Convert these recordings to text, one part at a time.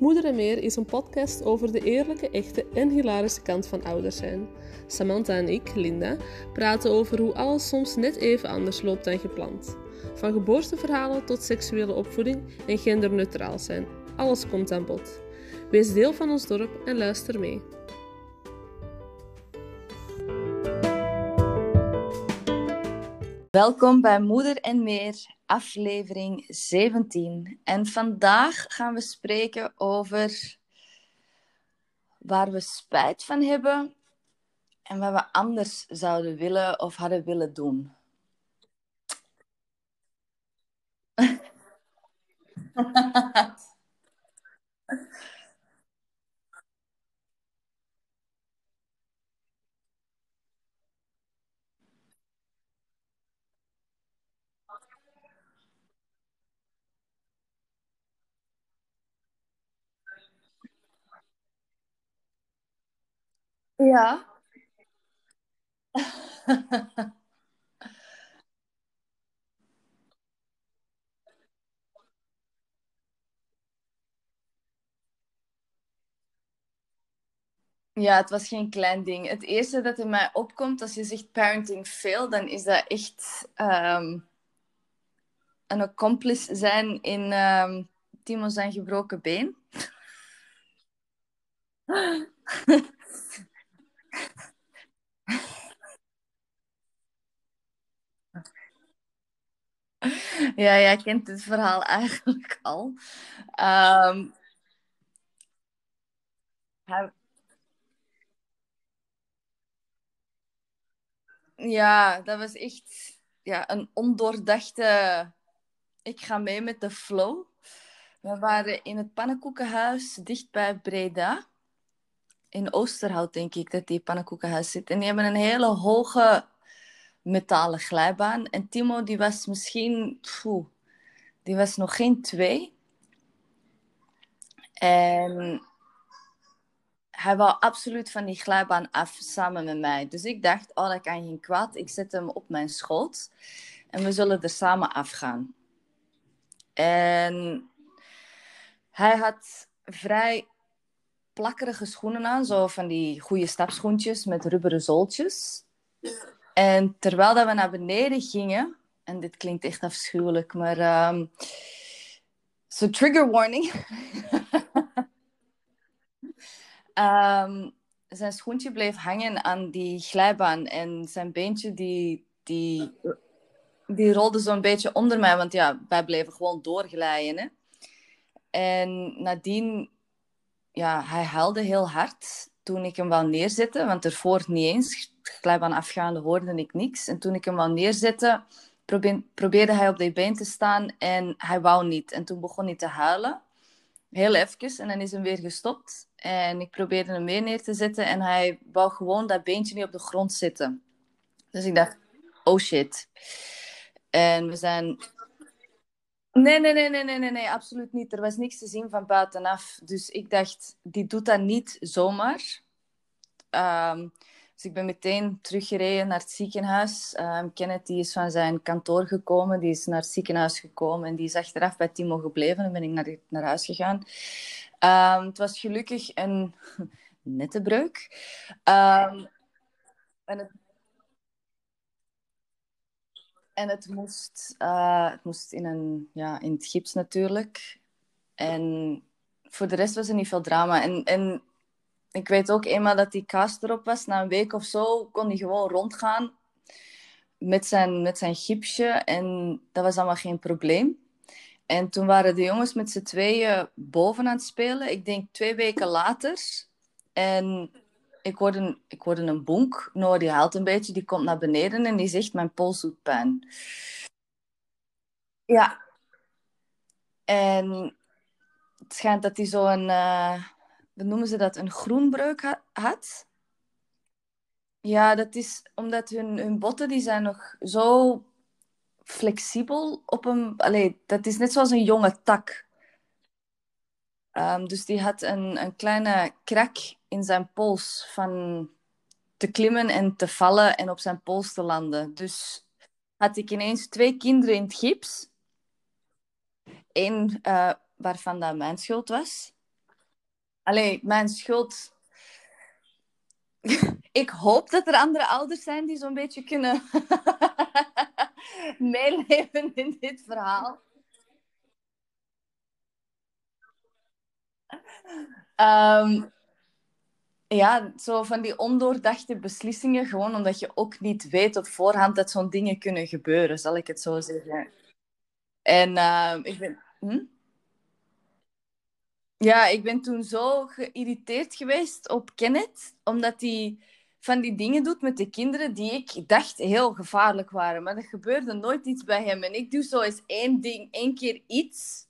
Moeder en Meer is een podcast over de eerlijke, echte en hilarische kant van ouders zijn. Samantha en ik, Linda, praten over hoe alles soms net even anders loopt dan gepland. Van geboorteverhalen tot seksuele opvoeding en genderneutraal zijn. Alles komt aan bod. Wees deel van ons dorp en luister mee. Welkom bij Moeder en Meer, aflevering 17. En vandaag gaan we spreken over waar we spijt van hebben en wat we anders zouden willen of hadden willen doen. Ja. Ja, het was geen klein ding. Het eerste dat in mij opkomt als je zegt parenting fail, dan is dat echt ehm, een accomplice zijn in ehm Timo zijn gebroken been. Ja, jij kent het verhaal eigenlijk al. Ehm, ja, dat was echt ja, een ondoordachte. Ik ga mee met de flow. We waren in het pannenkoekenhuis dicht bij Breda. In Oosterhout, denk ik, dat die pannenkoekenhuis zit. En die hebben een hele hoge metalen glijbaan. En Timo, die was misschien... die was nog geen twee. En hij wou absoluut van die glijbaan af, samen met mij. Dus ik dacht, oh, dat kan geen kwaad. Ik zet hem op mijn schoot. En we zullen er samen afgaan. En hij had vrij plakkerige schoenen aan. Zo van die goede stapschoentjes met rubberen zooltjes. En terwijl dat we naar beneden gingen... En dit klinkt echt afschuwelijk, maar... so trigger warning. Ehm, zijn schoentje bleef hangen aan die glijbaan en zijn beentje die, die, die rolde zo'n beetje onder mij, want ja, wij bleven gewoon doorglijden. Hè? En nadien, ja, hij huilde heel hard toen ik hem wou neerzetten, want ervoor niet eens, glijbaan afgaande hoorde ik niks. En toen ik hem wou neerzetten, probe- probeerde hij op die been te staan en hij wou niet. En toen begon hij te huilen, heel even, en dan is hem weer gestopt. En ik probeerde hem weer neer te zetten en hij wou gewoon dat beentje niet op de grond zitten. Dus ik dacht, oh shit. En we zijn... Nee, nee, nee, nee, nee, nee, nee, absoluut niet. Er was niks te zien van buitenaf. Dus ik dacht, die doet dat niet zomaar. Ehm, dus ik ben meteen teruggereden naar het ziekenhuis. Ehm, Kenneth die is van zijn kantoor gekomen, die is naar het ziekenhuis gekomen en die is achteraf bij Timo gebleven. Dan ben ik naar, naar huis gegaan. Ehm, het was gelukkig een nette breuk. En, het, en het, moest, eh, het moest in, een, ja, in het gips natuurlijk. En voor de rest was er niet veel drama. En, en ik weet ook eenmaal dat die cast erop was, na een week of zo, kon hij gewoon rondgaan met zijn, met zijn gipsje. En dat was allemaal geen probleem. En toen waren de jongens met z'n tweeën boven aan het spelen. Ik denk twee weken later. En ik hoorde, een- ik hoorde een bonk. Noah die haalt een beetje, die komt naar beneden en die zegt, mijn pols doet pijn. Ja, en het schijnt dat hij zo'n, eh hoe noemen ze dat, een groenbreuk ha- had. Ja, dat is omdat hun, hun botten die zijn nog zo flexibel op een... Allee, dat is net zoals een jonge tak. Ehm, dus die had een, een kleine krak in zijn pols van te klimmen en te vallen en op zijn pols te landen. Dus had ik ineens twee kinderen in het gips. Eén eh, waarvan dat mijn schuld was. Allee, mijn schuld... ik hoop dat er andere ouders zijn die zo'n beetje kunnen meeleven in dit verhaal. Ehm, ja, zo van die ondoordachte beslissingen, gewoon omdat je ook niet weet op voorhand dat zo'n dingen kunnen gebeuren, zal ik het zo zeggen. En ehm, ik ben... Hm? Ja, ik ben toen zo geïrriteerd geweest op Kenneth, omdat hij van die dingen doet met de kinderen die ik dacht heel gevaarlijk waren. Maar er gebeurde nooit iets bij hem. En ik doe zo eens één ding, één keer iets.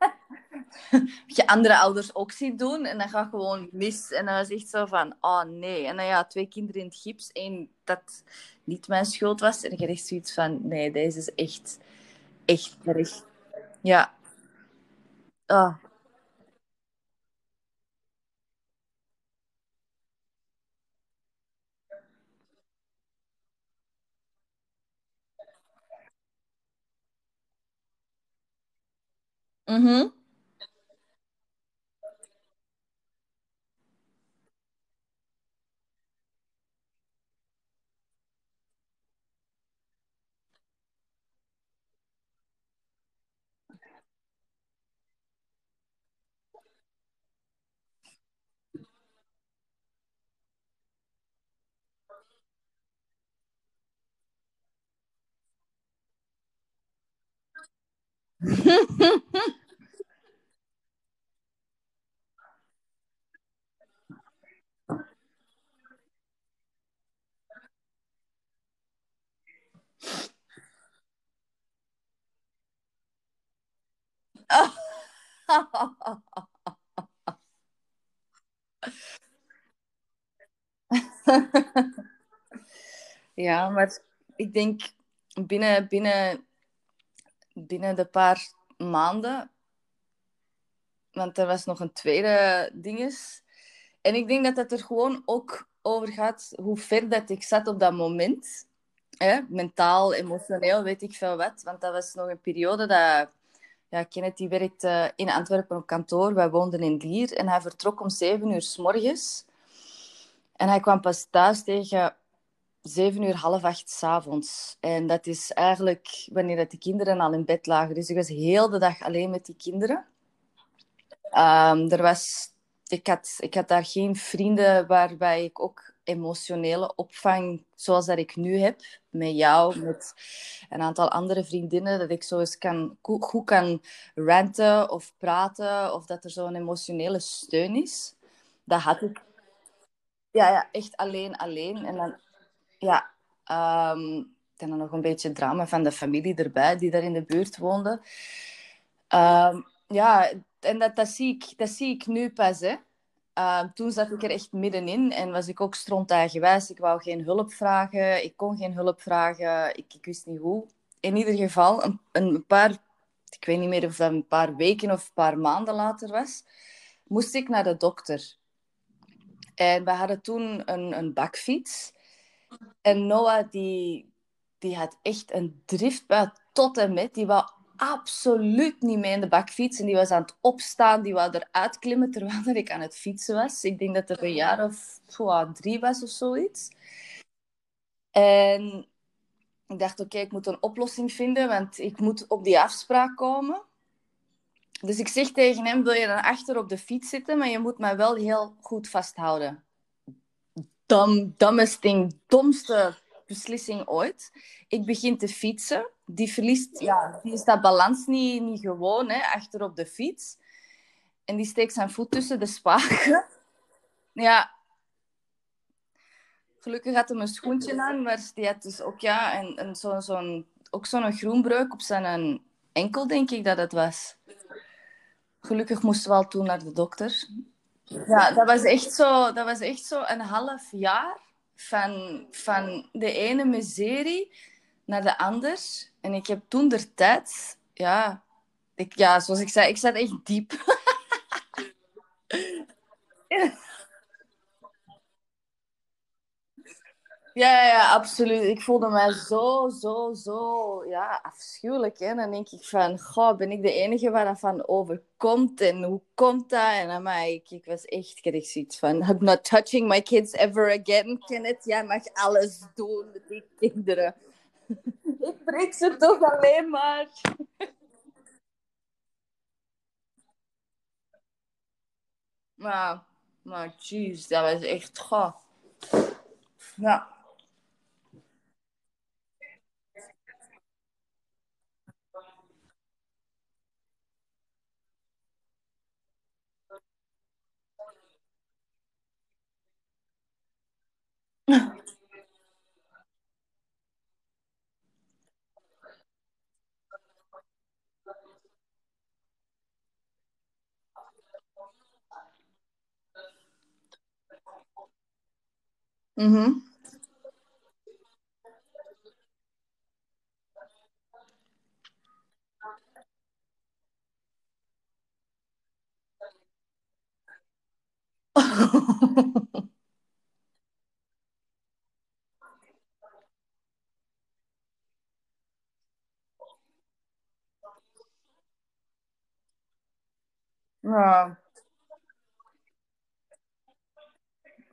Wat je andere ouders ook ziet doen. En dan gaat gewoon mis. En dan was echt zo van, oh nee. En dan ja, twee kinderen in het gips. één dat niet mijn schuld was. En had echt zoiets van, nee, deze is echt, echt erg. Ja. Oh. Mm-hmm. Ja, maar ik denk binnen, binnen, binnen de paar maanden, want er was nog een tweede dinges. En ik denk dat het er gewoon ook over gaat hoe ver dat ik zat op dat moment. Hè? Mentaal, emotioneel, weet ik veel wat. Want dat was nog een periode dat... Ja, Kenneth die werkte in Antwerpen op kantoor. Wij woonden in Lier. En hij vertrok om zeven uur s morgens. En hij kwam pas thuis tegen zeven uur, half acht s'avonds. En dat is eigenlijk wanneer dat die kinderen al in bed lagen. Dus ik was heel de dag alleen met die kinderen. Ehm, er was, ik, had, ik had daar geen vrienden waarbij ik ook emotionele opvang zoals dat ik nu heb. Met jou, met een aantal andere vriendinnen. Dat ik zo eens kan, goed kan ranten of praten. Of dat er zo'n emotionele steun is. Dat had ik. Ja, ja, echt alleen, alleen. En dan ja, en dan nog een beetje drama van de familie erbij die daar in de buurt woonde. Um, ja, en dat, dat, zie ik, dat zie ik nu pas. Hè. Uh, toen zat ik er echt middenin en was ik ook gewijs. Ik wou geen hulp vragen, ik kon geen hulp vragen, ik, ik wist niet hoe. In ieder geval, een, een, paar, ik weet niet meer of dat een paar weken of een paar maanden later was, moest ik naar de dokter. En we hadden toen een, een bakfiets. En Noah, die, die had echt een driftbui tot en met. Die wou absoluut niet mee in de bak fietsen. Die was aan het opstaan, die wou eruit klimmen terwijl ik aan het fietsen was. Ik denk dat het een jaar of drie was of zoiets. En ik dacht, oké, ik moet een oplossing vinden, want ik moet op die afspraak komen. Dus ik zeg tegen hem, wil je dan achter op de fiets zitten, maar je moet mij wel heel goed vasthouden dom, dumbest ding, domste beslissing ooit. Ik begin te fietsen. Die verliest, ja, die is dat balans niet, niet gewoon, hè, achter op de fiets. En die steekt zijn voet tussen de spaken. Ja. Gelukkig had hij een schoentje aan, maar die had dus ook, ja, en, en zo'n zo ook zo'n groenbreuk op zijn enkel, denk ik dat het was. Gelukkig moesten we al toen naar de dokter. Ja, dat was echt zo, dat was echt zo een half jaar van, van de ene miserie naar de ander. En ik heb toen de tijd, ja, ik, ja, zoals ik zei, ik zat echt diep. Ja, ja, absoluut. Ik voelde mij zo, zo, zo ja, afschuwelijk. Hè? Dan denk ik van, goh, ben ik de enige waar dat van overkomt? En hoe komt dat? En dan, ik, ik was echt, ik had zoiets van, I'm not touching my kids ever again, Kenneth. Jij mag alles doen met die kinderen. ik breek ze toch alleen maar. maar, maar jeez, dat was echt, goh. Ja. Mhm. ja.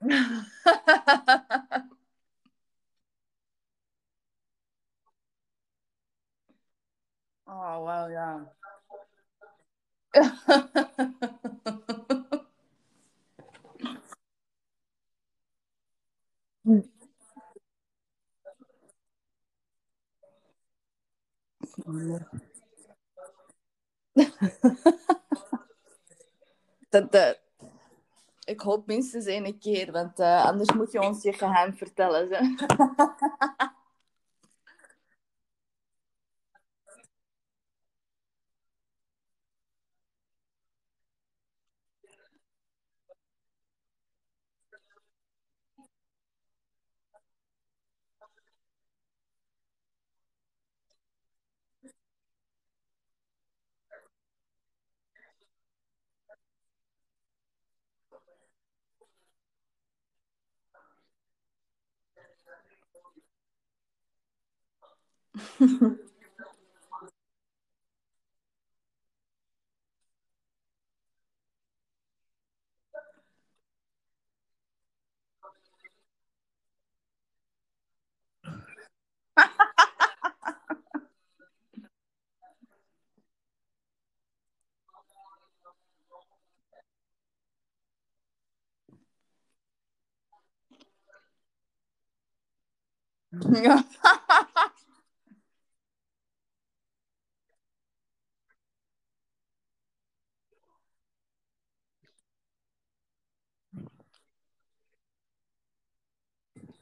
oh, wauw, ja. dat, dat, ik hoop minstens één keer, want uh, anders moet je ons je geheim vertellen. Hè? ja.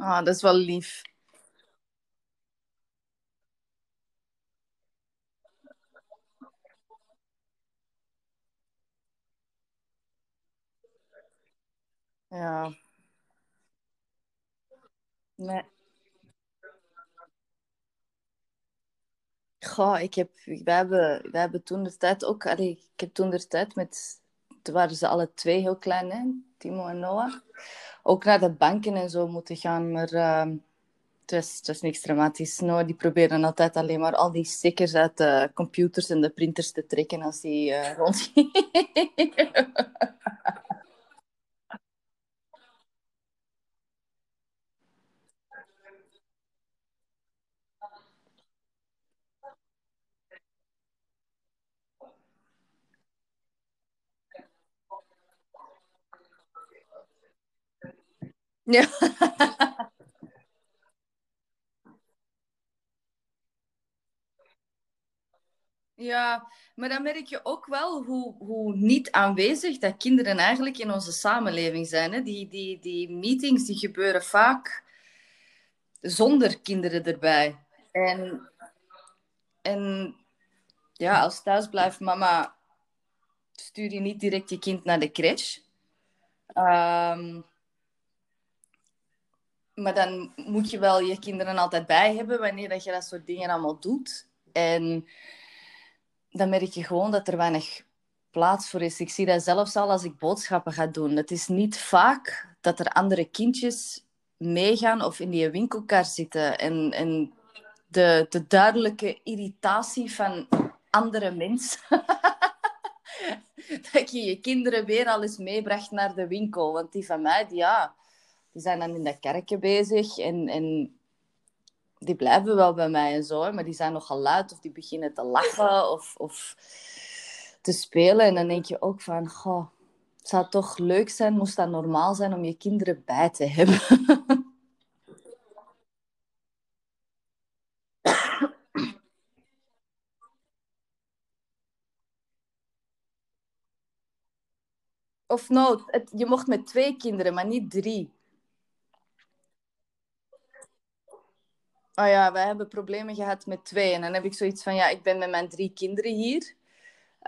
Ah, dat is wel lief. Ja. Nee. Goh, ik heb, wij, hebben, wij hebben toen de tijd ook... Allee, ik heb toen de tijd met... Toen waren ze alle twee heel klein, hè? Timo en Noah. Ook naar de banken en zo moeten gaan, maar... Uh, het was, het niks dramatisch. Noah die probeerde altijd alleen maar al die stickers uit de computers en de printers te trekken als die uh, rondging. Ja. Ja, maar dan merk je ook wel hoe, hoe niet aanwezig dat kinderen eigenlijk in onze samenleving zijn. Hè? Die, die, die meetings die gebeuren vaak zonder kinderen erbij. En, en ja, als thuisblijfmama stuur je niet direct je kind naar de crash. Ehm, maar dan moet je wel je kinderen altijd bij hebben wanneer dat je dat soort dingen allemaal doet. En dan merk je gewoon dat er weinig plaats voor is. Ik zie dat zelfs al als ik boodschappen ga doen. Het is niet vaak dat er andere kindjes meegaan of in die winkelkar zitten. En, en de, de duidelijke irritatie van andere mensen. dat je je kinderen weer al eens meebracht naar de winkel. Want die van mij, die, ja, die zijn dan in de kerken bezig. En, en die blijven wel bij mij en zo, maar die zijn nogal luid of die beginnen te lachen of, of te spelen. En dan denk je ook van, goh, het zou toch leuk zijn, moest dat normaal zijn om je kinderen bij te hebben. Of nou, je mocht met twee kinderen, maar niet drie. Oh ja, wij hebben problemen gehad met twee. En dan heb ik zoiets van, ja, ik ben met mijn drie kinderen hier.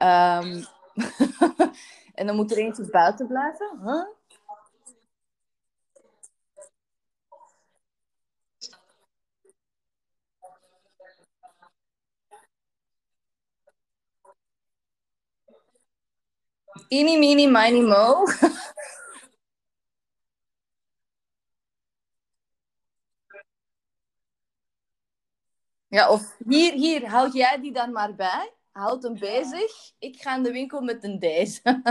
Um, en dan moet er eentje buiten blijven. Huh? Eeny, meeny, miny, mo. Ja, of hier, hier, houd jij die dan maar bij. Houd hem bezig. Ik ga in de winkel met een deze.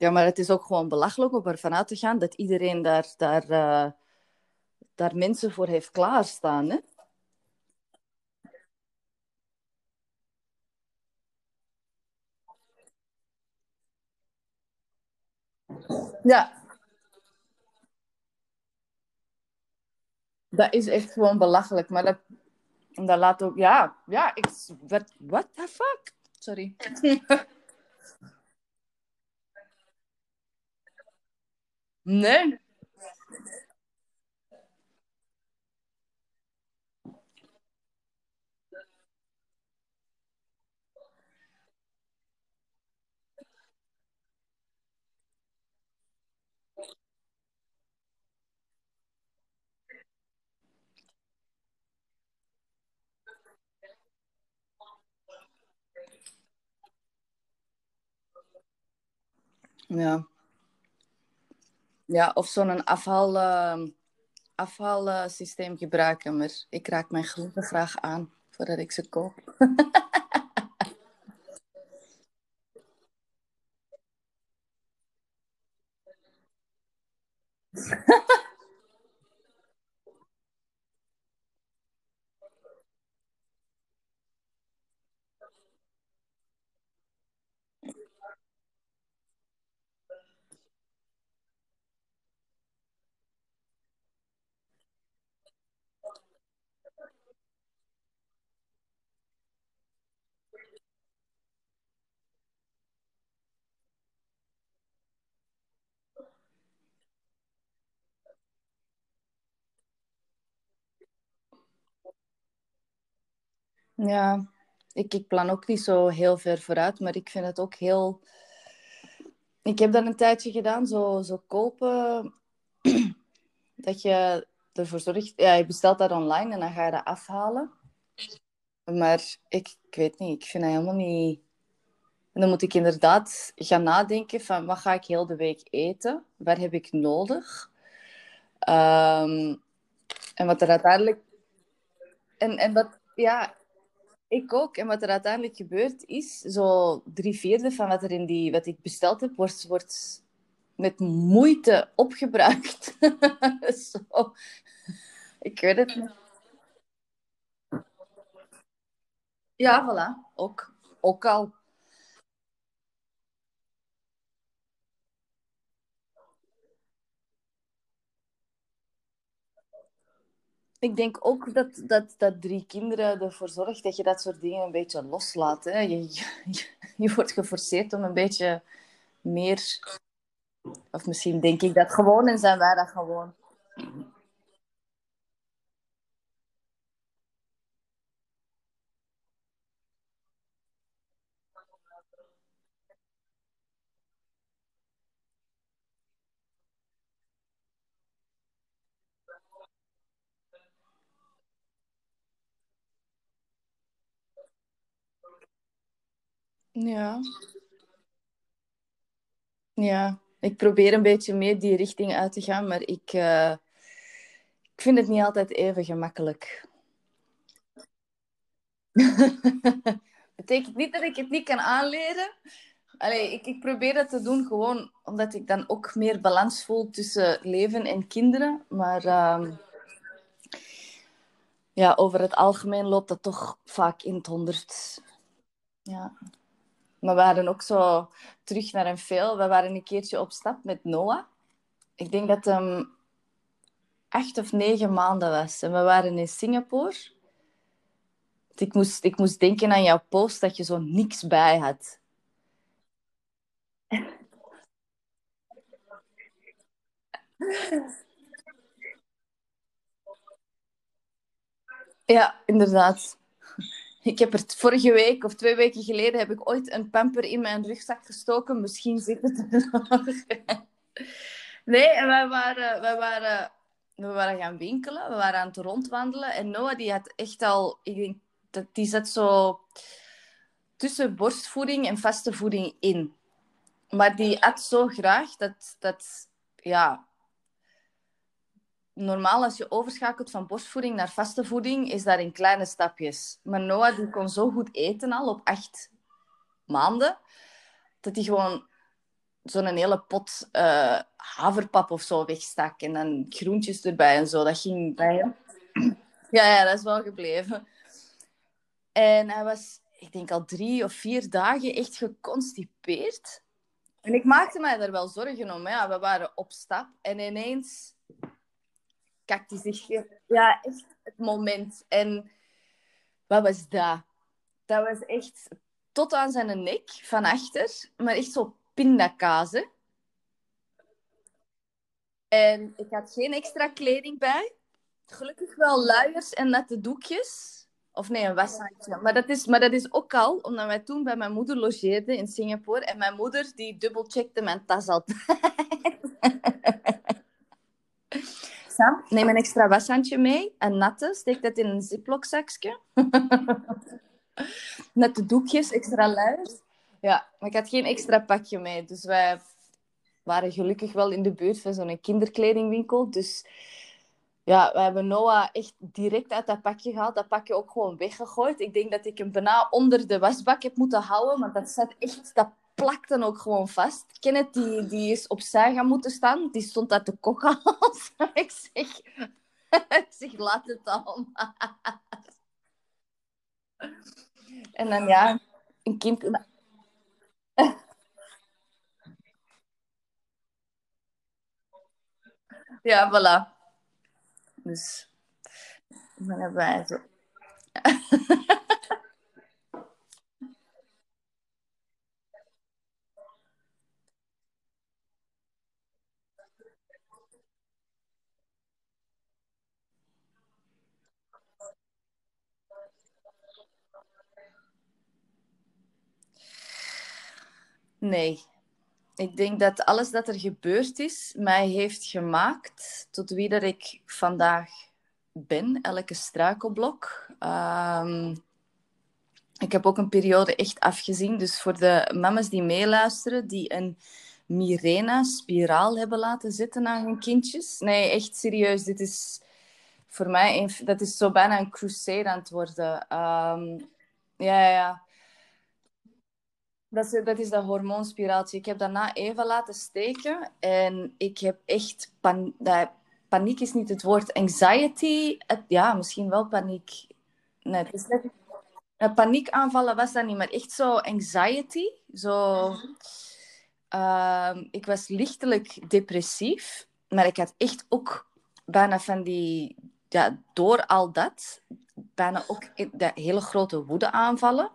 Ja, maar het is ook gewoon belachelijk om ervan uit te gaan dat iedereen daar, daar, uh, daar mensen voor heeft klaarstaan. Hè? Ja, dat is echt gewoon belachelijk. Maar dat, dat laat ook... Ja, ja ik... What the fuck? Sorry. No. Ja. Ja, of zo'n afhaal, uh, afhaalsysteem gebruiken. Maar ik raak mijn groenten graag aan voordat ik ze koop. Ja, ik, ik plan ook niet zo heel ver vooruit, maar ik vind het ook heel... Ik heb dat een tijdje gedaan, zo, zo kopen, dat je ervoor zorgt... Ja, je bestelt dat online en dan ga je dat afhalen. Maar ik, weet niet, ik vind dat helemaal niet... En dan moet ik inderdaad gaan nadenken van wat ga ik heel de week eten? Waar heb ik nodig? Um, en wat er uiteindelijk... En, en wat, Ja, ik ook. En wat er uiteindelijk gebeurt is, zo drie vierde van wat, er in die, wat ik besteld heb, wordt, wordt met moeite opgebruikt. zo. Ik weet het niet. Ja, voilà. Ook, ook al. Ik denk ook dat, dat, dat drie kinderen ervoor zorgt dat je dat soort dingen een beetje loslaat. Hè? Je, je, je wordt geforceerd om een beetje meer... Of misschien denk ik dat gewoon en zijn wij dat gewoon. Ja. Ja, ik probeer een beetje meer die richting uit te gaan, maar ik, eh, ik vind het niet altijd even gemakkelijk. Betekent niet dat ik het niet kan aanleren. Allee, ik, ik probeer dat te doen gewoon omdat ik dan ook meer balans voel tussen leven en kinderen. Maar ehm, ja, over het algemeen loopt dat toch vaak in het honderd. Ja. Maar we hadden ook zo terug naar een veel. We waren een keertje op stap met Noah. Ik denk dat hem acht of negen maanden was. En we waren in Singapore. Ik moest, ik moest denken aan jouw post dat je zo niks bij had. Ja, inderdaad. Ik heb er vorige week of twee weken geleden heb ik ooit een pamper in mijn rugzak gestoken. Misschien zit het er nog. Nee, en wij waren, wij waren, we waren gaan winkelen. We waren aan het rondwandelen. En Noah die had echt al... Ik denk, dat, die zat zo tussen borstvoeding en vaste voeding in. Maar die at zo graag dat... dat ja, normaal als je overschakelt van borstvoeding naar vaste voeding, is dat in kleine stapjes. Maar Noah die kon zo goed eten al op acht maanden, dat hij gewoon zo'n hele pot uh, haverpap of zo wegstak. En dan groentjes erbij en zo. Dat ging bij hem. Ja, ja, dat is wel gebleven. En hij was, ik denk al drie of vier dagen echt geconstipeerd. En ik maakte mij daar wel zorgen om. Ja, we waren op stap en ineens zich... Ja, echt het moment. En wat was dat? Dat was echt tot aan zijn nek, van achter. Maar echt zo pindakaas, En ik had geen extra kleding bij. Gelukkig wel luiers en nette doekjes. Of nee, een washandje. Maar dat, is, maar dat is ook al omdat wij toen bij mijn moeder logeerden in Singapore. En mijn moeder die dubbelcheckte mijn tas altijd. Neem een extra washandje mee. Een natte, steek dat in een ziplockzakje. Nette doekjes, extra luiers. Ja, maar ik had geen extra pakje mee. Dus wij waren gelukkig wel in de buurt van zo'n kinderkledingwinkel. Dus ja, we hebben Noah echt direct uit dat pakje gehaald. Dat pakje ook gewoon weggegooid. Ik denk dat ik hem bijna onder de wasbak heb moeten houden. Maar dat zat echt... Dat plakt dan ook gewoon vast. Kenneth, die, die is opzij gaan moeten staan. Die stond uit de kokhals. ik zeg... zeg, laat het al. En dan ja, een kind... Ja, voilà. Dus dan hebben wij zo. Nee. Ik denk dat alles dat er gebeurd is, mij heeft gemaakt tot wie dat ik vandaag ben. Elke struikelblok. Um, ik heb ook een periode echt afgezien. Dus voor de mama's die meeluisteren, die een Mirena-spiraal hebben laten zitten aan hun kindjes. Nee, echt serieus. Dit is voor mij, dat is zo bijna een crusade aan het worden. Ehm, ja, ja. Dat is, dat is dat hormoonspiraaltje. Ik heb daarna even laten steken en ik heb echt... Pan, dat, paniek is niet het woord. Anxiety, het, ja, misschien wel paniek. Nee, het is net... Paniekaanvallen was dat niet, maar echt zo anxiety. Zo... Ehm, ik was lichtelijk depressief, maar ik had echt ook bijna van die... Ja, door al dat, bijna ook de hele grote woedeaanvallen.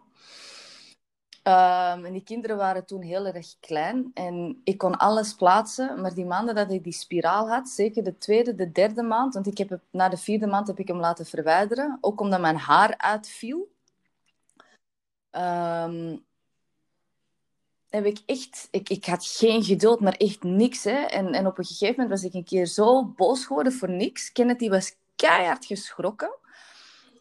Um, en die kinderen waren toen heel erg klein en ik kon alles plaatsen. Maar die maanden dat ik die spiraal had, zeker de tweede, de derde maand, want ik heb na de vierde maand heb ik hem laten verwijderen, ook omdat mijn haar uitviel. Um, heb ik echt, ik, ik had geen geduld, maar echt niks. Hè. En, en op een gegeven moment was ik een keer zo boos geworden voor niks. Kennedy was keihard geschrokken.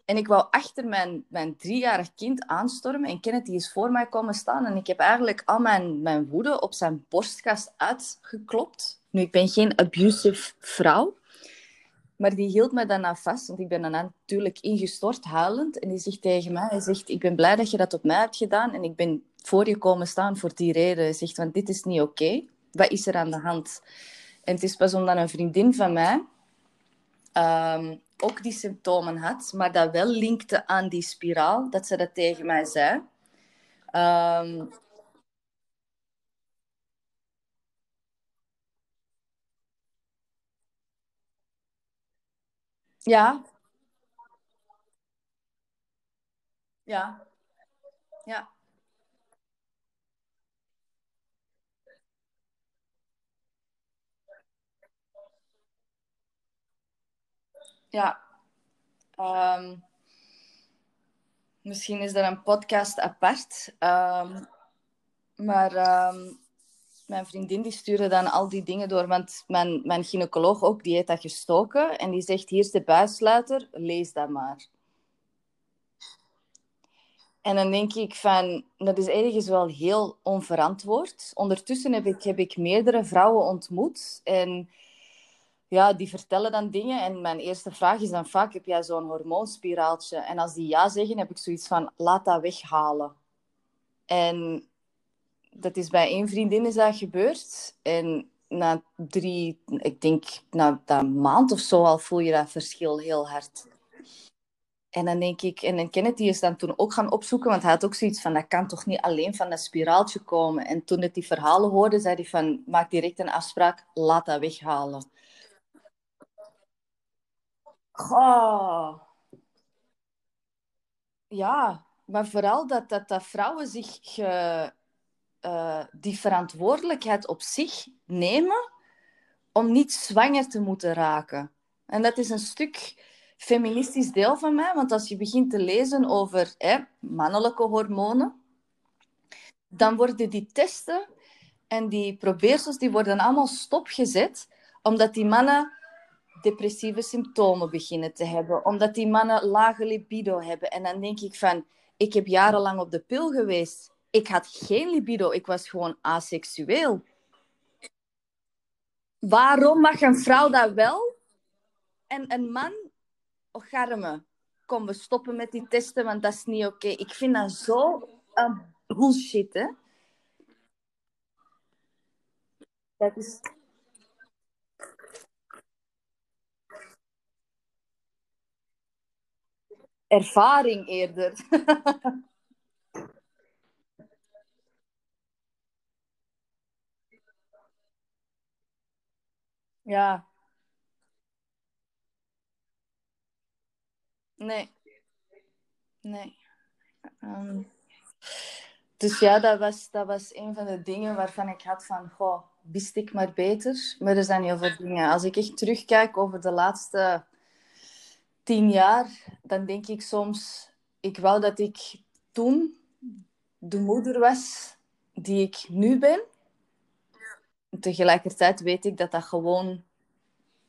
En ik wou achter mijn, mijn driejarig kind aanstormen. En Kenneth die is voor mij komen staan. En ik heb eigenlijk al mijn, mijn woede op zijn borstkast uitgeklopt. Nu, ik ben geen abusive vrouw. Maar die hield me daarna vast. Want ik ben dan natuurlijk ingestort, huilend. En die zegt tegen mij, hij zegt, ik ben blij dat je dat op mij hebt gedaan. En ik ben voor je komen staan voor die reden. Hij zegt, want dit is niet oké. Wat is er aan de hand? En het is pas omdat een vriendin van mij... Um, ook die symptomen had, maar dat wel linkte aan die spiraal, dat ze dat tegen mij zei. Um, ja, ja, ja, ja. Um, misschien is er een podcast apart. Um, maar um, mijn vriendin die stuurde dan al die dingen door. Want mijn, mijn gynaecoloog ook, die heeft dat gestoken. En die zegt, hier is de buissluiter, lees dat maar. En dan denk ik van, dat is ergens wel heel onverantwoord. Ondertussen heb ik, heb ik meerdere vrouwen ontmoet. En ja, die vertellen dan dingen. En mijn eerste vraag is dan vaak, heb jij zo'n hormoonspiraaltje? En als die ja zeggen, heb ik zoiets van, laat dat weghalen. En dat is bij één vriendin is dat gebeurd. En na drie, ik denk na een maand of zo al voel je dat verschil heel hard. En dan denk ik, en die is dan toen ook gaan opzoeken, want hij had ook zoiets van, dat kan toch niet alleen van dat spiraaltje komen. En toen het die verhalen hoorde, zei hij van, maak direct een afspraak, laat dat weghalen. Goh, ja, maar vooral dat, dat, dat vrouwen zich ge, uh, die verantwoordelijkheid op zich nemen om niet zwanger te moeten raken. En dat is een stuk feministisch deel van mij, want als je begint te lezen over hè, mannelijke hormonen, dan worden die testen en die probeersels die worden allemaal stopgezet, omdat die mannen depressieve symptomen beginnen te hebben, omdat die mannen lage libido hebben. En dan denk ik van, ik heb jarenlang op de pil geweest. Ik had geen libido, ik was gewoon aseksueel. Waarom mag een vrouw dat wel en een man ocharme? Kom, we stoppen met die testen, want dat is niet oké. Ik vind dat zo een bullshit. Dat is... Ervaring eerder. ja, nee, nee. Um, dus ja, dat was, dat was een van de dingen waarvan ik had van, goh, wist ik maar beter. Maar er zijn heel veel dingen. Als ik echt terugkijk over de laatste tien jaar, dan denk ik soms, ik wou dat ik toen de moeder was die ik nu ben. Tegelijkertijd weet ik dat dat gewoon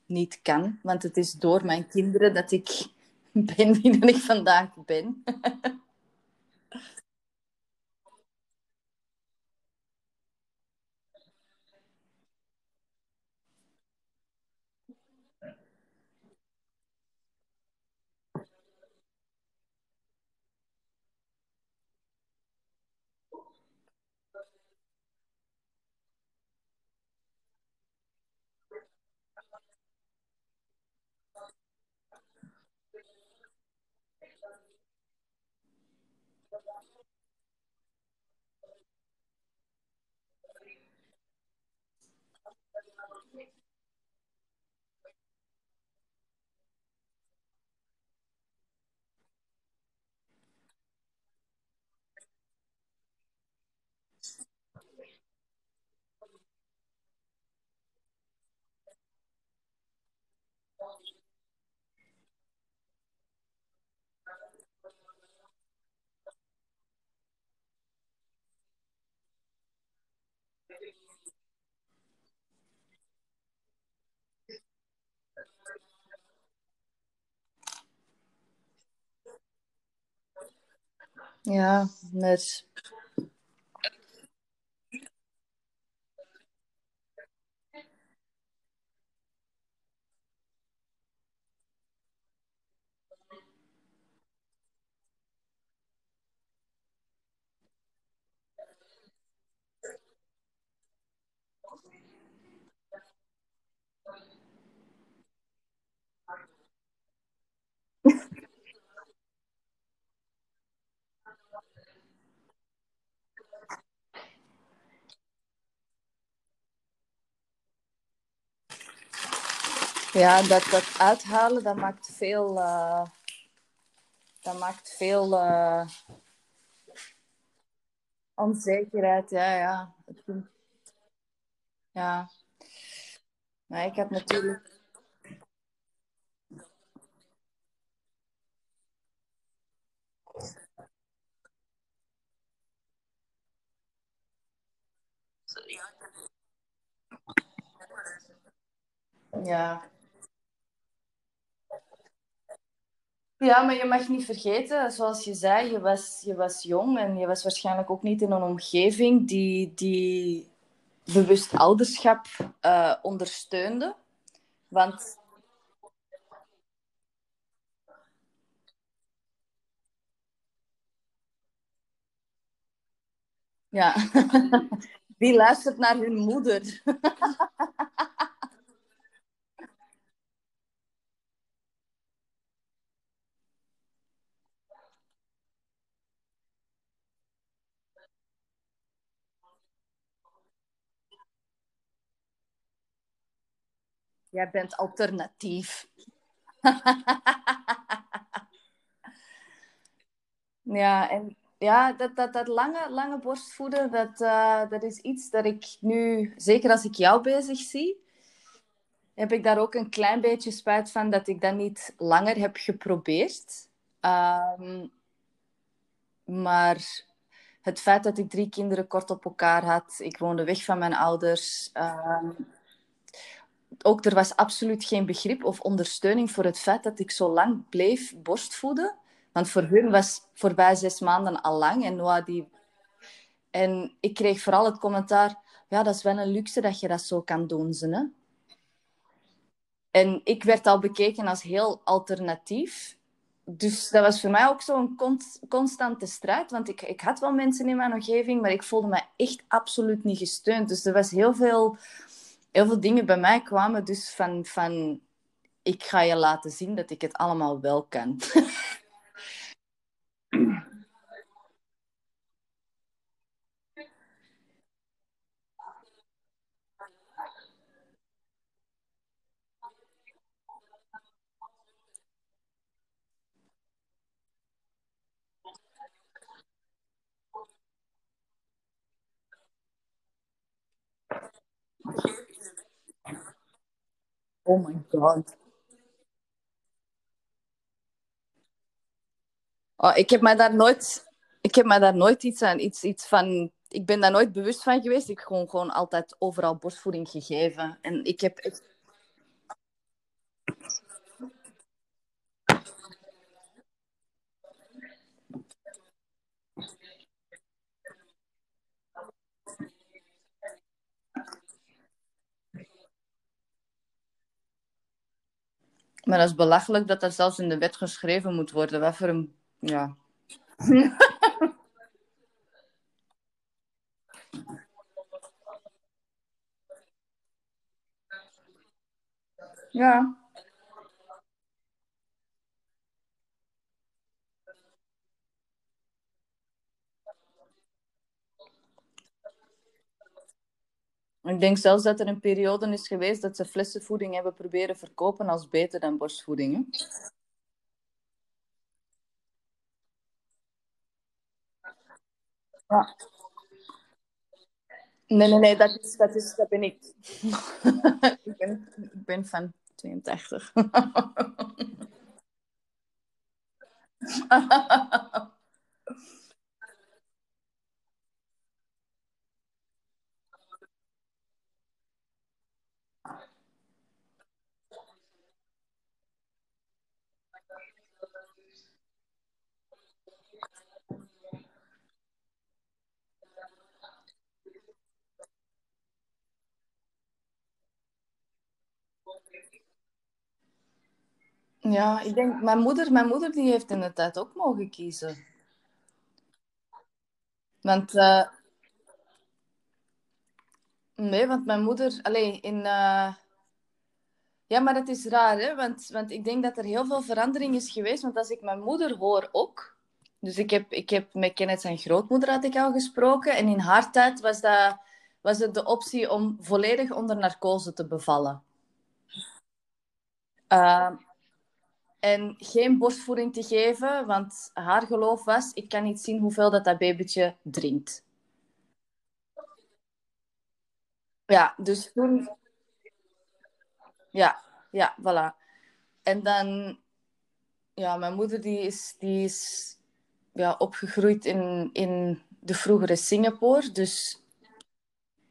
niet kan, want het is door mijn kinderen dat ik ben wie ik vandaag ben. Ja, met... Ja, dat, dat uithalen, dat maakt veel... eh, dat maakt veel eh, onzekerheid. Ja, ja. Ja. Maar ik heb natuurlijk... Ja. Ja, maar je mag niet vergeten, zoals je zei, je was, je was jong en je was waarschijnlijk ook niet in een omgeving die, die bewust ouderschap eh, ondersteunde. Want ja, die luistert naar hun moeder. Jij bent alternatief. Ja, en ja, dat, dat, dat lange, lange borstvoeden, dat, eh, dat is iets dat ik nu, zeker als ik jou bezig zie, heb ik daar ook een klein beetje spijt van dat ik dat niet langer heb geprobeerd. Ehm, maar het feit dat ik drie kinderen kort op elkaar had, ik woonde weg van mijn ouders. ehm, ook er was absoluut geen begrip of ondersteuning voor het feit dat ik zo lang bleef borstvoeden. Want voor hun was voorbij zes maanden al lang. En, Noah die... en ik kreeg vooral het commentaar: ja, dat is wel een luxe dat je dat zo kan doen. Ze? En ik werd al bekeken als heel alternatief. Dus dat was voor mij ook zo'n const- constante strijd. Want ik, ik had wel mensen in mijn omgeving, maar ik voelde me echt absoluut niet gesteund. Dus er was heel veel, heel veel dingen bij mij kwamen dus van, van... Ik ga je laten zien dat ik het allemaal wel kan. Oh my god. Oh, ik heb mij daar nooit, ik heb mij daar nooit iets aan, iets, iets van, ik ben daar nooit bewust van geweest. Ik heb gewoon, gewoon altijd overal borstvoeding gegeven. En ik heb echt, maar dat is belachelijk dat dat zelfs in de wet geschreven moet worden. Wat voor een, ja. Ja. Ik denk zelfs dat er een periode is geweest dat ze flessenvoeding hebben proberen verkopen als beter dan borstvoeding. Nee, nee, nee, dat, is, dat, is, dat ben ik. ik, ben, ik ben van 82. Ja, ik denk, mijn moeder, mijn moeder die heeft in de tijd ook mogen kiezen. Want, eh, nee, want mijn moeder, alleen in, eh, ja, maar dat is raar, hè? Want, want ik denk dat er heel veel verandering is geweest. Want als ik mijn moeder hoor ook, dus ik heb, ik heb met Kenneth zijn grootmoeder had ik al gesproken. En in haar tijd was, dat, was het de optie om volledig onder narcose te bevallen. Uh, en geen borstvoeding te geven, want haar geloof was, ik kan niet zien hoeveel dat, dat babytje drinkt. Ja, dus toen... Ja, ja, voilà. En dan... Ja, mijn moeder die is, die is ja, opgegroeid in, in de vroegere Singapore. Dus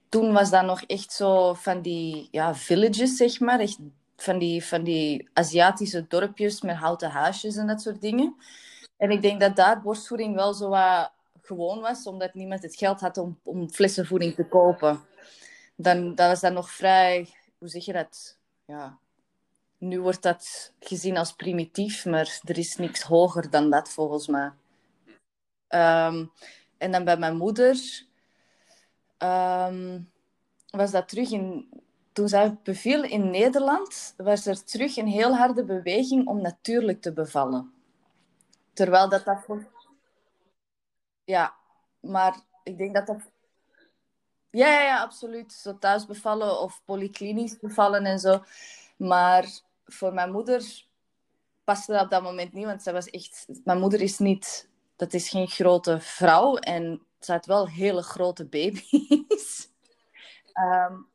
toen was dat nog echt zo van die ja, villages, zeg maar. Echt van die, van die Aziatische dorpjes met houten huisjes en dat soort dingen. En ik denk dat daar borstvoeding wel zo wat gewoon was, omdat niemand het geld had om, om flessenvoeding te kopen. Dan was dat nog vrij, hoe zeg je dat? Ja, nu wordt dat gezien als primitief, maar er is niks hoger dan dat volgens mij. Um, en dan bij mijn moeder um, was dat terug in toen zij beviel in Nederland, was er terug een heel harde beweging om natuurlijk te bevallen. Terwijl dat dat... Ja, maar ik denk dat dat... Ja, ja, ja, absoluut. Thuis bevallen of polyklinisch bevallen en zo. Maar voor mijn moeder paste dat op dat moment niet, want zij was echt... Mijn moeder is niet... Dat is geen grote vrouw en ze had wel hele grote baby's. Um,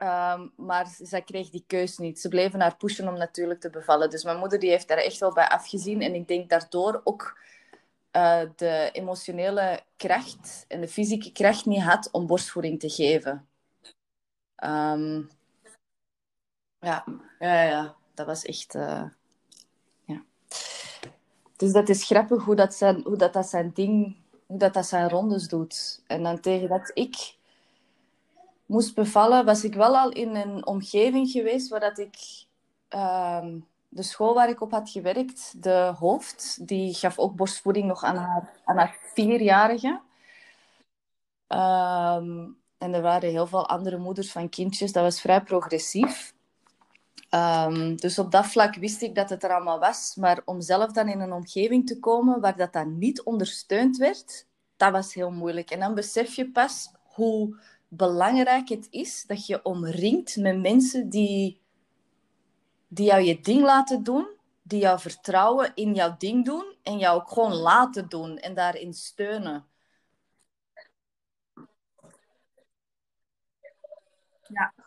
Ehm, maar zij kreeg die keus niet. Ze bleven haar pushen om natuurlijk te bevallen. Dus mijn moeder die heeft daar echt wel bij afgezien. En ik denk daardoor ook uh, de emotionele kracht en de fysieke kracht niet had om borstvoeding te geven. Um, ja, ja, ja, dat was echt... Uh, ja. Dus dat is grappig hoe dat zijn, hoe dat, dat zijn ding... Hoe dat, dat zijn rondes doet. En dan tegen dat ik moest bevallen, was ik wel al in een omgeving geweest waar dat ik ehm, de school waar ik op had gewerkt, de hoofd, die gaf ook borstvoeding nog aan haar, aan haar vierjarige. Ehm, en er waren heel veel andere moeders van kindjes. Dat was vrij progressief. Um, dus op dat vlak wist ik dat het er allemaal was. Maar om zelf dan in een omgeving te komen waar dat dan niet ondersteund werd, dat was heel moeilijk. En dan besef je pas hoe belangrijk het is dat je omringt met mensen die, die jou je ding laten doen, die jou vertrouwen in jouw ding doen en jou ook gewoon laten doen en daarin steunen. Ja.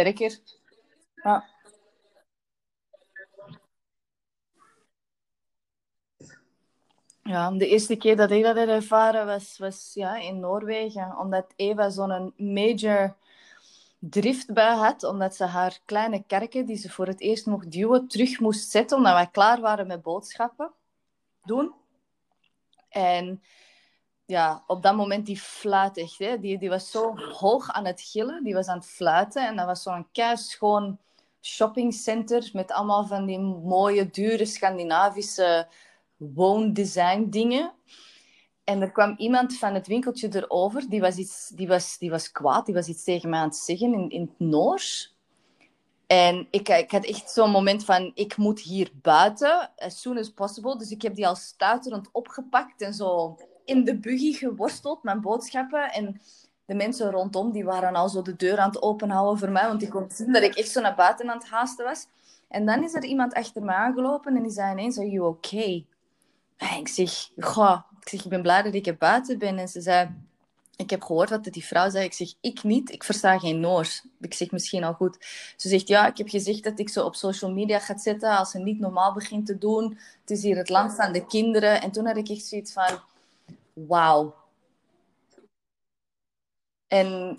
Sterker. Ja. Ja, de eerste keer dat ik dat ervaren was, was ja, in Noorwegen. Omdat Eva zo'n major drift bij had. Omdat ze haar kleine kerken, die ze voor het eerst mocht duwen, terug moest zetten. Omdat wij klaar waren met boodschappen doen. En ja, op dat moment die fluit echt. Hè. Die, die was zo hoog aan het gillen. Die was aan het fluiten. En dat was zo'n schoon shoppingcenter met allemaal van die mooie, dure Scandinavische woondesign dingen. En er kwam iemand van het winkeltje erover, die was, iets, die was, die was kwaad, die was iets tegen mij aan het zeggen in, in het Noors. En ik, ik had echt zo'n moment van, ik moet hier buiten, as soon as possible. Dus ik heb die al stuiterend opgepakt en zo in de buggy geworsteld, mijn boodschappen. En de mensen rondom, die waren al zo de deur aan het openhouden voor mij, want die kon zien dat ik echt zo naar buiten aan het haasten was. En dan is er iemand achter me aangelopen en die zei ineens, are you okay? En ik zeg, goh, ik zeg, ik ben blij dat ik er buiten ben. En ze zei, ik heb gehoord wat die vrouw zei. Ik zeg, ik niet, ik versta geen Noors. Ik zeg, misschien al goed. Ze zegt, ja, ik heb gezegd dat ik ze op social media ga zetten als ze niet normaal begint te doen. Het is hier het land van de kinderen. En toen had ik echt zoiets van, wauw. En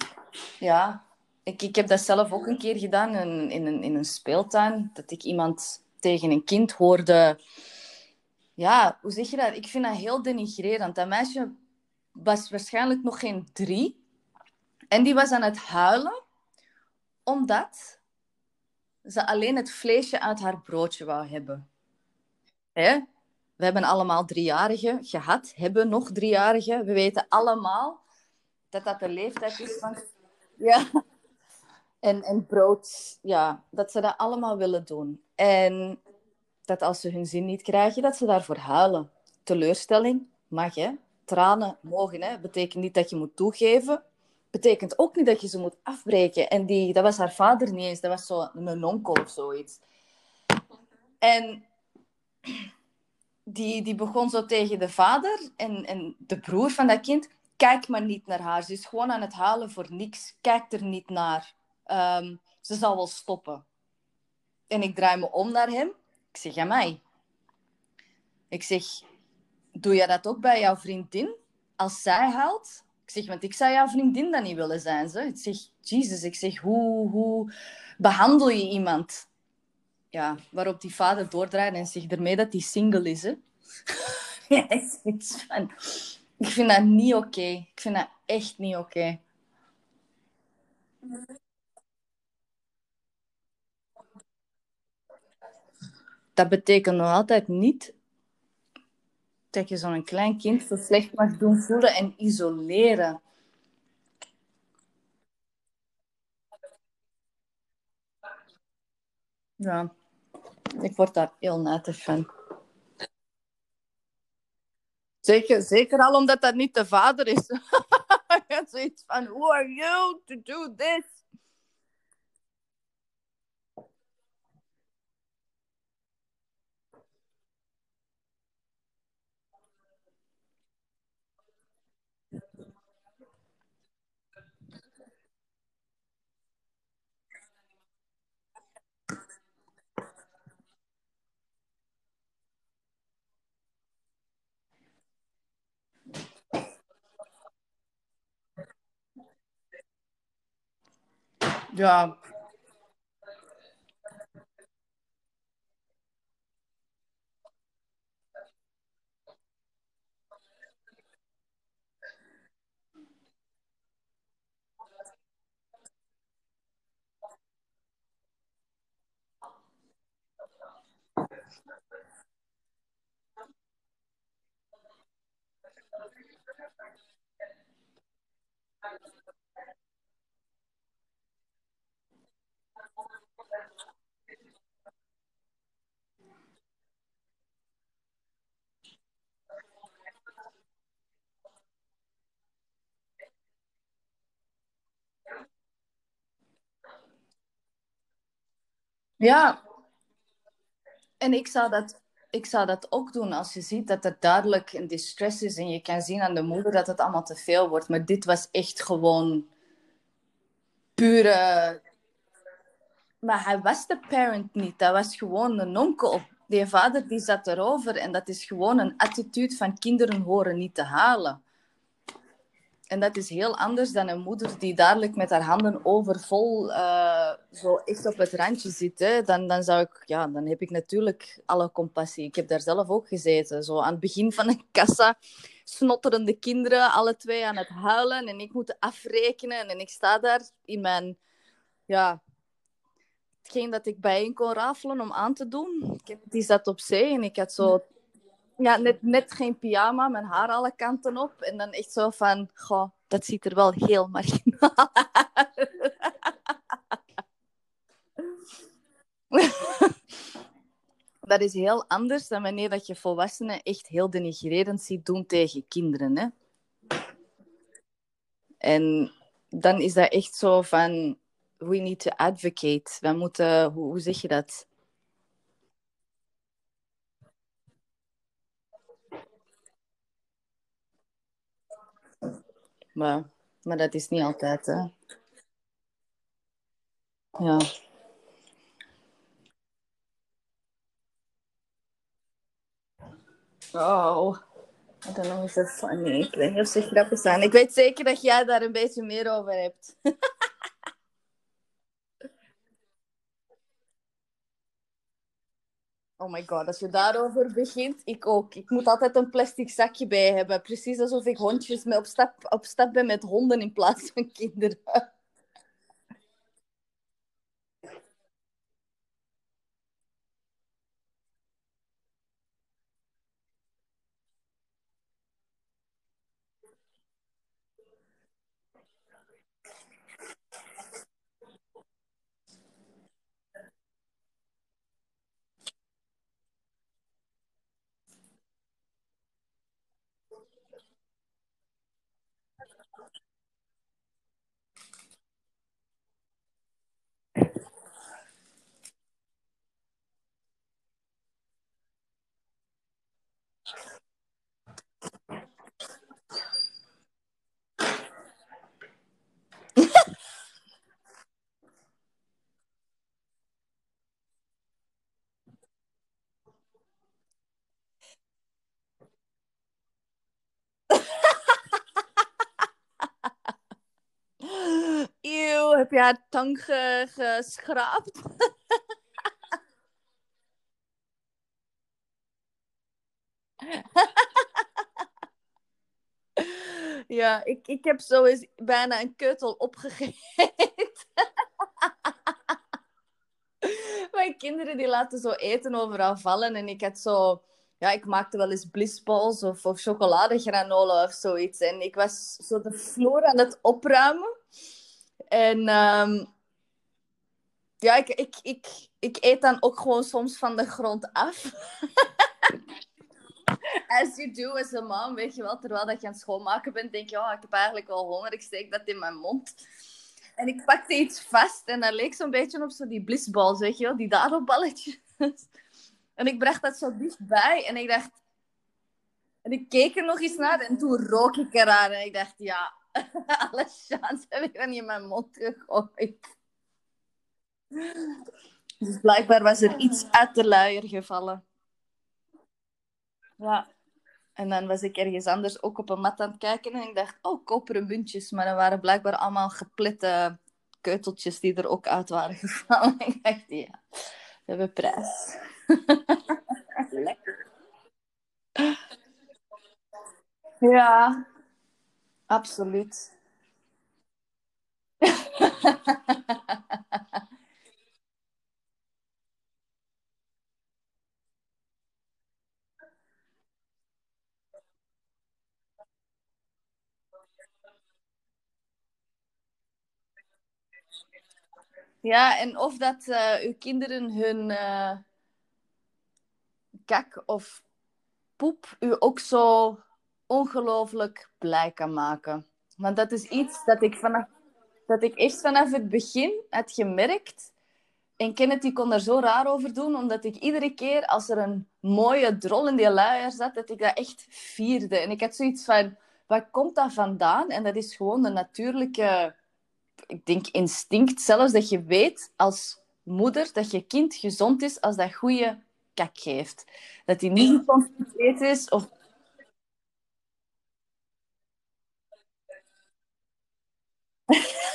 ja, ik, ik heb dat zelf ook een keer gedaan in, in, een, in een speeltuin. Dat ik iemand tegen een kind hoorde ja, hoe zeg je dat? Ik vind dat heel denigrerend. Dat meisje was waarschijnlijk nog geen drie. En die was aan het huilen omdat ze alleen het vleesje uit haar broodje wou hebben. Hè? We hebben allemaal driejarigen gehad, hebben nog driejarigen. We weten allemaal dat dat de leeftijd is van... Ja. En, en brood, ja, dat ze dat allemaal willen doen. En dat als ze hun zin niet krijgen, dat ze daarvoor huilen. Teleurstelling mag, hè. Tranen mogen, hè. Betekent niet dat je moet toegeven. Betekent ook niet dat je ze moet afbreken. En die, dat was haar vader niet eens. Dat was zo een onkel of zoiets. En die, die begon zo tegen de vader en, en de broer van dat kind. Kijk maar niet naar haar. Ze is gewoon aan het huilen voor niks. Kijk er niet naar. Um, ze zal wel stoppen. En ik draai me om naar hem ik zeg, aan mij. Ik zeg, doe jij dat ook bij jouw vriendin? Als zij huilt? Ik zeg, want ik zou jouw vriendin dan niet willen zijn. Zo. Ik zeg, Jezus, ik zeg, hoe, hoe behandel je iemand? Ja, waarop die vader doordraait en zegt ermee dat hij single is. Hè? ja, van, ik vind dat niet oké. Ik vind dat echt niet oké. dat betekent nog altijd niet dat je zo'n klein kind zo slecht mag doen voelen en isoleren. Ja, ik word daar heel netig van. Zeker, zeker al omdat dat niet de vader is. zoiets van, who are you to do this? Ja. Ja, en ik zou, dat, ik zou dat ook doen als je ziet dat er duidelijk een distress is en je kan zien aan de moeder dat het allemaal te veel wordt. Maar dit was echt gewoon pure. Maar hij was de parent niet, dat was gewoon een onkel. Die vader die zat erover en dat is gewoon een attitude van kinderen horen niet te halen. En dat is heel anders dan een moeder die dadelijk met haar handen overvol uh, zo echt op het randje zit. Dan, dan, zou ik, ja, dan heb ik natuurlijk alle compassie. Ik heb daar zelf ook gezeten. Zo aan het begin van een kassa snotterende kinderen, alle twee aan het huilen. En ik moet afrekenen. En ik sta daar in mijn... Ja, hetgeen dat ik bijeen kon rafelen om aan te doen. Die zat op zee en ik had zo ja, net, net geen pyjama, mijn haar alle kanten op. En dan echt zo van, goh, dat ziet er wel heel marginaal uit. dat is heel anders dan wanneer dat je volwassenen echt heel denigrerend ziet doen tegen kinderen. Hè? En dan is dat echt zo van, we need to advocate. We moeten, hoe, hoe zeg je dat? Maar, maar dat is niet altijd, hè. Ja. Oh, I don't know if that's funny. Ik weet niet of ze grappig zijn. Ik weet zeker dat jij daar een beetje meer over hebt. Oh my god, als je daarover begint, ik ook. Ik moet altijd een plastic zakje bij hebben. Precies alsof ik hondjes mee op stap, op stap ben met honden in plaats van kinderen. Eeuw, heb je haar tang ge geschraapt? ja, ik, ik heb zo eens bijna een keutel opgegeten. Mijn kinderen die laten zo eten overal vallen en ik had zo ja, ik maakte wel eens blissballs of, of chocoladegranola of zoiets. En ik was zo de vloer aan het opruimen. En um, ja, ik, ik, ik, ik eet dan ook gewoon soms van de grond af. As you do as a mom, weet je wel. Terwijl dat je aan het schoonmaken bent, denk je, oh, ik heb eigenlijk wel honger. Ik steek dat in mijn mond. En ik pakte iets vast en dat leek zo'n beetje op zo die blissballs, weet je wel. Die dadelballetjes. En ik bracht dat zo dichtbij en ik dacht... En ik keek er nog eens naar en toen rook ik eraan. En ik dacht, ja, alle chance heb ik dan in mijn mond gegooid. Dus blijkbaar was er iets uit de luier gevallen. Ja. En dan was ik ergens anders ook op een mat aan het kijken en ik dacht, oh, koperen muntjes. Maar dat waren blijkbaar allemaal geplette keuteltjes die er ook uit waren gevallen. ik dacht, ja, we hebben prijs. Lekker. Ja, absoluut. Ja, en of dat uh, uw kinderen hun uh, kak of poep u ook zo ongelooflijk blij kan maken. Want dat is iets dat ik, vanaf, dat ik echt vanaf het begin had gemerkt. En Kenneth die kon daar zo raar over doen, omdat ik iedere keer als er een mooie drol in die luier zat, dat ik dat echt vierde. En ik had zoiets van, waar komt dat vandaan? En dat is gewoon de natuurlijke, ik denk instinct zelfs, dat je weet als moeder dat je kind gezond is als dat goede kak geeft. Dat hij niet geconfronteerd is of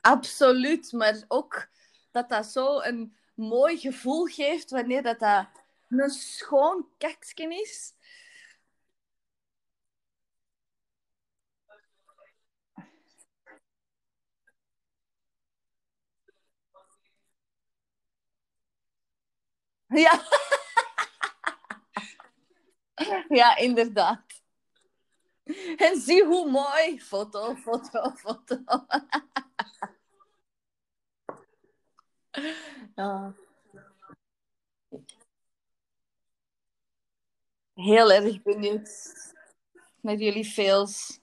Absoluut, maar ook dat dat zo een mooi gevoel geeft wanneer dat, dat een schoon keksken is. Ja. ja, inderdaad. En zie hoe mooi. Foto, foto, foto. ja. Heel erg benieuwd met jullie fails.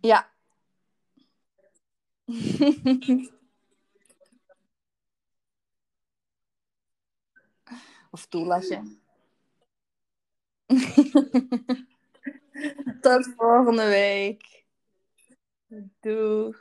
Ja. of toelasje. Tot volgende week. Doei.